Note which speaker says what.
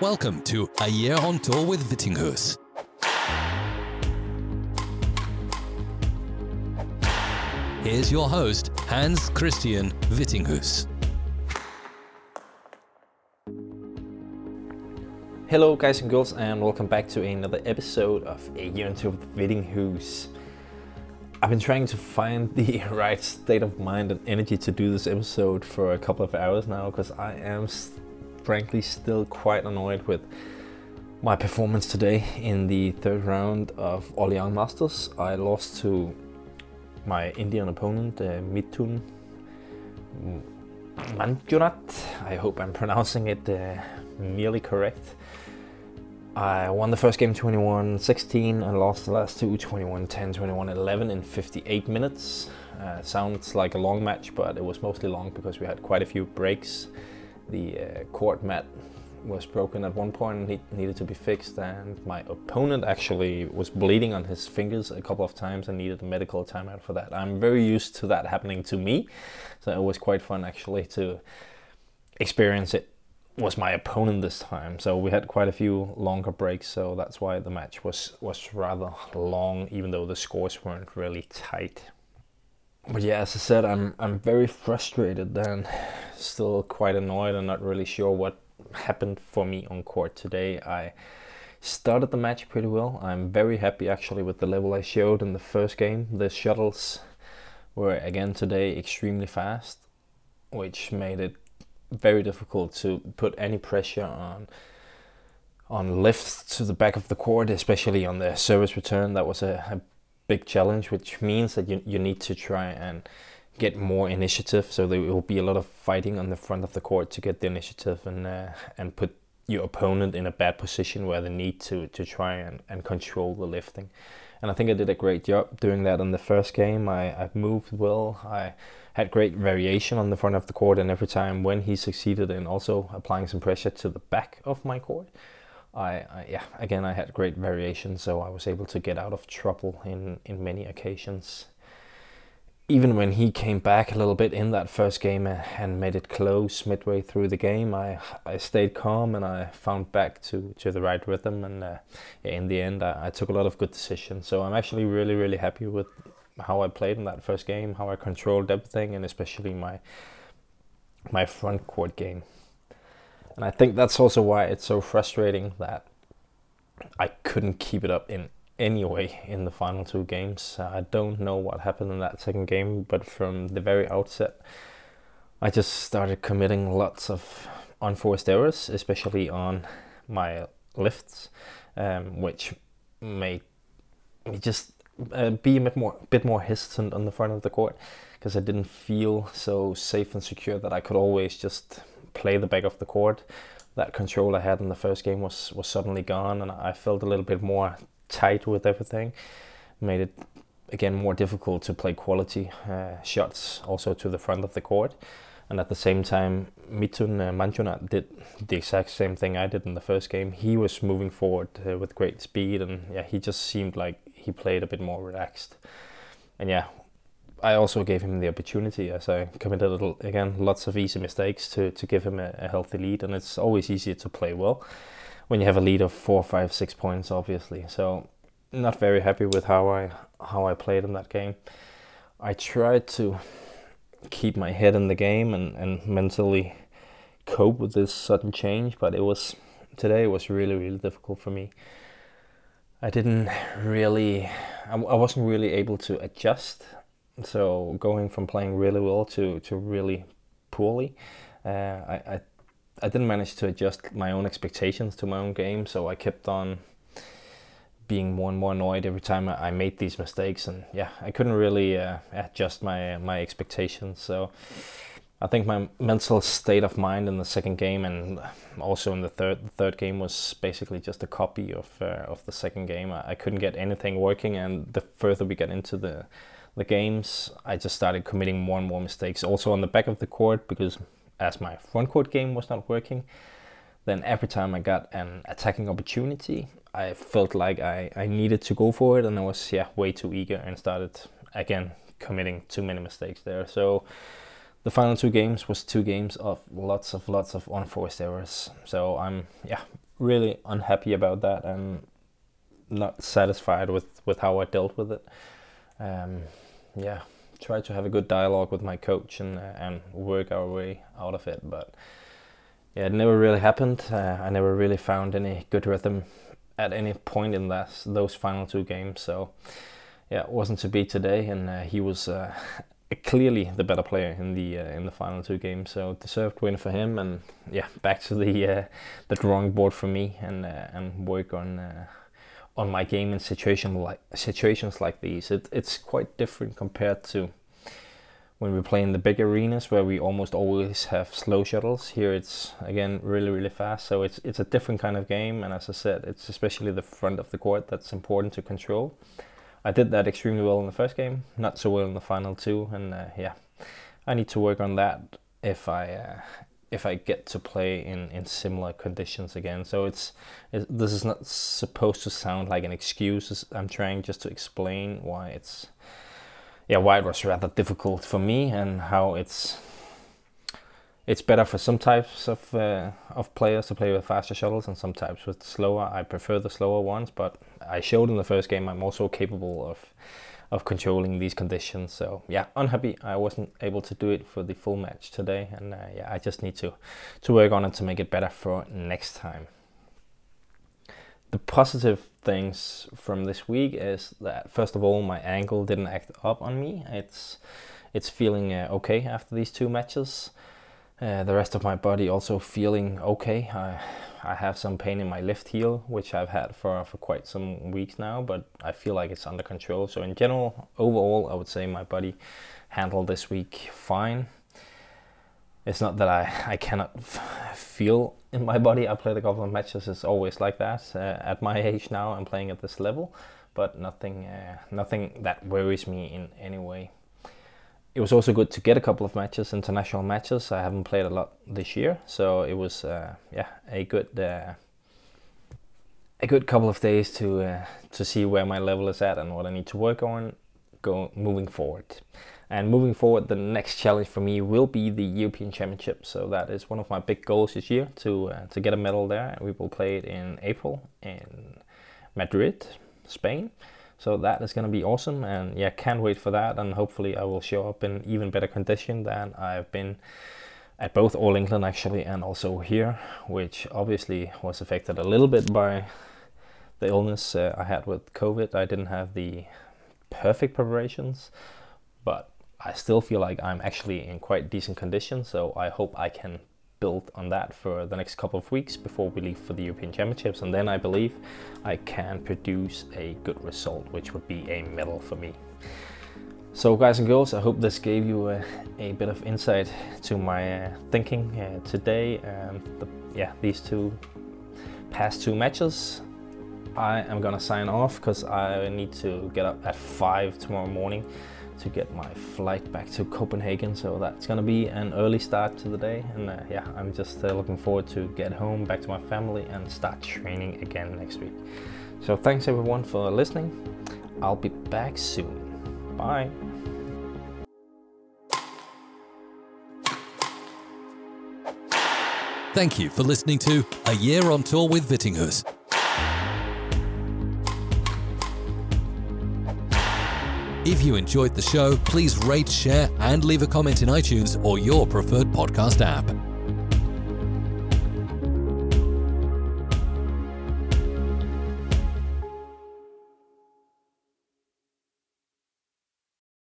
Speaker 1: Welcome to A Year on Tour with Vittinghus. Here's your host, Hans Christian Vittinghus.
Speaker 2: Hello, guys and girls, and welcome back to another episode of A Year on Tour with Vittinghus. I've been trying to find the right state of mind and energy to do this episode for a couple of hours now because I am frankly still quite annoyed with my performance today in the third round of Orleans Masters. I lost to my Indian opponent, uh, Mithun Manjunath. I hope I'm pronouncing it uh, nearly correct. I won the first game 21 16 and lost the last two 21 10, 21 11 in 58 minutes. Uh, sounds like a long match, but it was mostly long because we had quite a few breaks. The uh, court mat was broken at one point and it needed to be fixed, and my opponent actually was bleeding on his fingers a couple of times and needed a medical timeout for that. I'm very used to that happening to me, so it was quite fun actually to experience it was my opponent this time. So we had quite a few longer breaks, so that's why the match was was rather long, even though the scores weren't really tight. But yeah, as I said, I'm I'm very frustrated and still quite annoyed and not really sure what happened for me on court today. I started the match pretty well. I'm very happy actually with the level I showed in the first game. The shuttles were again today extremely fast, which made it very difficult to put any pressure on on lifts to the back of the court, especially on the service return. That was a, a big challenge, which means that you, you need to try and get more initiative. So there will be a lot of fighting on the front of the court to get the initiative and uh, and put your opponent in a bad position where they need to to try and, and control the lifting. And I think I did a great job doing that in the first game. I, I moved well. I had great variation on the front of the court, and every time when he succeeded in also applying some pressure to the back of my court, I, I yeah again I had great variation, so I was able to get out of trouble in in many occasions. Even when he came back a little bit in that first game and made it close midway through the game, I I stayed calm and I found back to, to the right rhythm. And uh, in the end, I, I took a lot of good decisions. So I'm actually really really happy with how I played in that first game, how I controlled everything, and especially my my front court game. And I think that's also why it's so frustrating that I couldn't keep it up in any way in the final two games. Uh, I don't know what happened in that second game, but from the very outset, I just started committing lots of unforced errors, especially on my lifts, um, which made me just uh, be a bit more bit more hesitant on the front of the court because I didn't feel so safe and secure that I could always just play the back of the court. That control I had in the first game was was suddenly gone, and I felt a little bit more tight with everything. Made it again more difficult to play quality uh, shots also to the front of the court. And at the same time, Mithun uh, Manjunath did the exact same thing I did in the first game. He was moving forward uh, with great speed, and yeah, he just seemed like he played a bit more relaxed. And yeah, I also gave him the opportunity as I committed again lots of easy mistakes to, to give him a, a, healthy lead, and it's always easier to play well when you have a lead of four, five, six points, obviously. So not very happy with how I how I played in that game. I tried to keep my head in the game and, and mentally cope with this sudden change, but it was today it was really really difficult for me. I didn't really, I wasn't really able to adjust. So going from playing really well to, to really poorly, uh, I, I I didn't manage to adjust my own expectations to my own game. So I kept on being more and more annoyed every time I made these mistakes, and yeah, I couldn't really uh, adjust my my expectations. So I think my mental state of mind in the second game and also in the third the third game was basically just a copy of uh, of the second game. I, I, couldn't get anything working, and the further we got into the the games, I just started committing more and more mistakes. Also on the back of the court because as my front court game was not working, then every time I got an attacking opportunity, I felt like I, I needed to go for it, and I was yeah way too eager and started again committing too many mistakes there. So the final two games was two games of lots of lots of unforced errors. So I'm yeah really unhappy about that and not satisfied with, with how I dealt with it. Um, yeah, try to have a good dialogue with my coach and uh, and work our way out of it. But yeah, it never really happened. Uh, I never really found any good rhythm at any point in that those final two games. So yeah, it wasn't to be today, and uh, he was uh, clearly the better player in the uh, in the final two games. So deserved win for him, and yeah, back to the uh, the drawing board for me, and and work on on my game in situation like situations like these. It, it's quite different compared to when we play in the big arenas where we almost always have slow shuttles. Here it's again really really fast, so it's it's a different kind of game. And as I said, it's especially the front of the court that's important to control. I did that extremely well in the first game, not so well in the final two, and uh, yeah, I need to work on that if I uh, if I get to play in, in similar conditions again. So it's, this is not supposed to sound like an excuse. I'm trying just to explain why it's yeah why it was rather difficult for me and how it's it's better for some types of uh, of players to play with faster shuttles and some types with slower. I prefer the slower ones, but I showed in the first game I'm also capable of of controlling these conditions. So yeah, unhappy I wasn't able to do it for the full match today, and uh, yeah, I just need to to work on it to make it better for next time. The positive things from this week is that first of all, my ankle didn't act up on me. It's it's feeling uh, okay after these two matches. Uh, the rest of my body also feeling okay. I, I have some pain in my left heel, which I've had for, for quite some weeks now, but I feel like it's under control. So, in general, overall, I would say my body handled this week fine. It's not that I, I cannot f- feel in my body. I played a couple of matches, it's always like that. Uh, at my age now, I'm playing at this level, but nothing, uh, nothing that worries me in any way it was also good to get a couple of matches, international matches. I haven't played a lot this year, so it was uh, yeah a good uh, a good couple of days to uh, to see where my level is at and what I need to work on go moving forward. And moving forward, the next challenge for me will be the European Championship. So that is one of my big goals this year to uh, to get a medal there. We will play it in April in Madrid, Spain. So that is going to be awesome, and yeah, can't wait for that. And hopefully, I will show up in even better condition than I've been at both All England actually, and also here, which obviously was affected a little bit by the illness uh, I had with COVID. I didn't have the perfect preparations, but I still feel like I'm actually in quite decent condition. So I hope I can build on that for the next couple of weeks before we leave for the European Championships, and then I believe I can produce a good result, which would be a medal for me. So, guys and girls, I hope this gave you a, a bit of insight to my uh, thinking uh, today. The, yeah, these two past two matches. I am gonna sign off because I need to get up at five tomorrow morning to get my flight back to Copenhagen. So that's gonna be an early start to the day, and uh, yeah, I'm just uh, looking forward to get home back to my family and start training again next week. So thanks everyone for listening. I'll be back soon. Bye.
Speaker 1: Thank you for listening to A Year on Tour with Vittinghus. If you enjoyed the show, please rate, share, and leave a comment in iTunes or your preferred podcast app.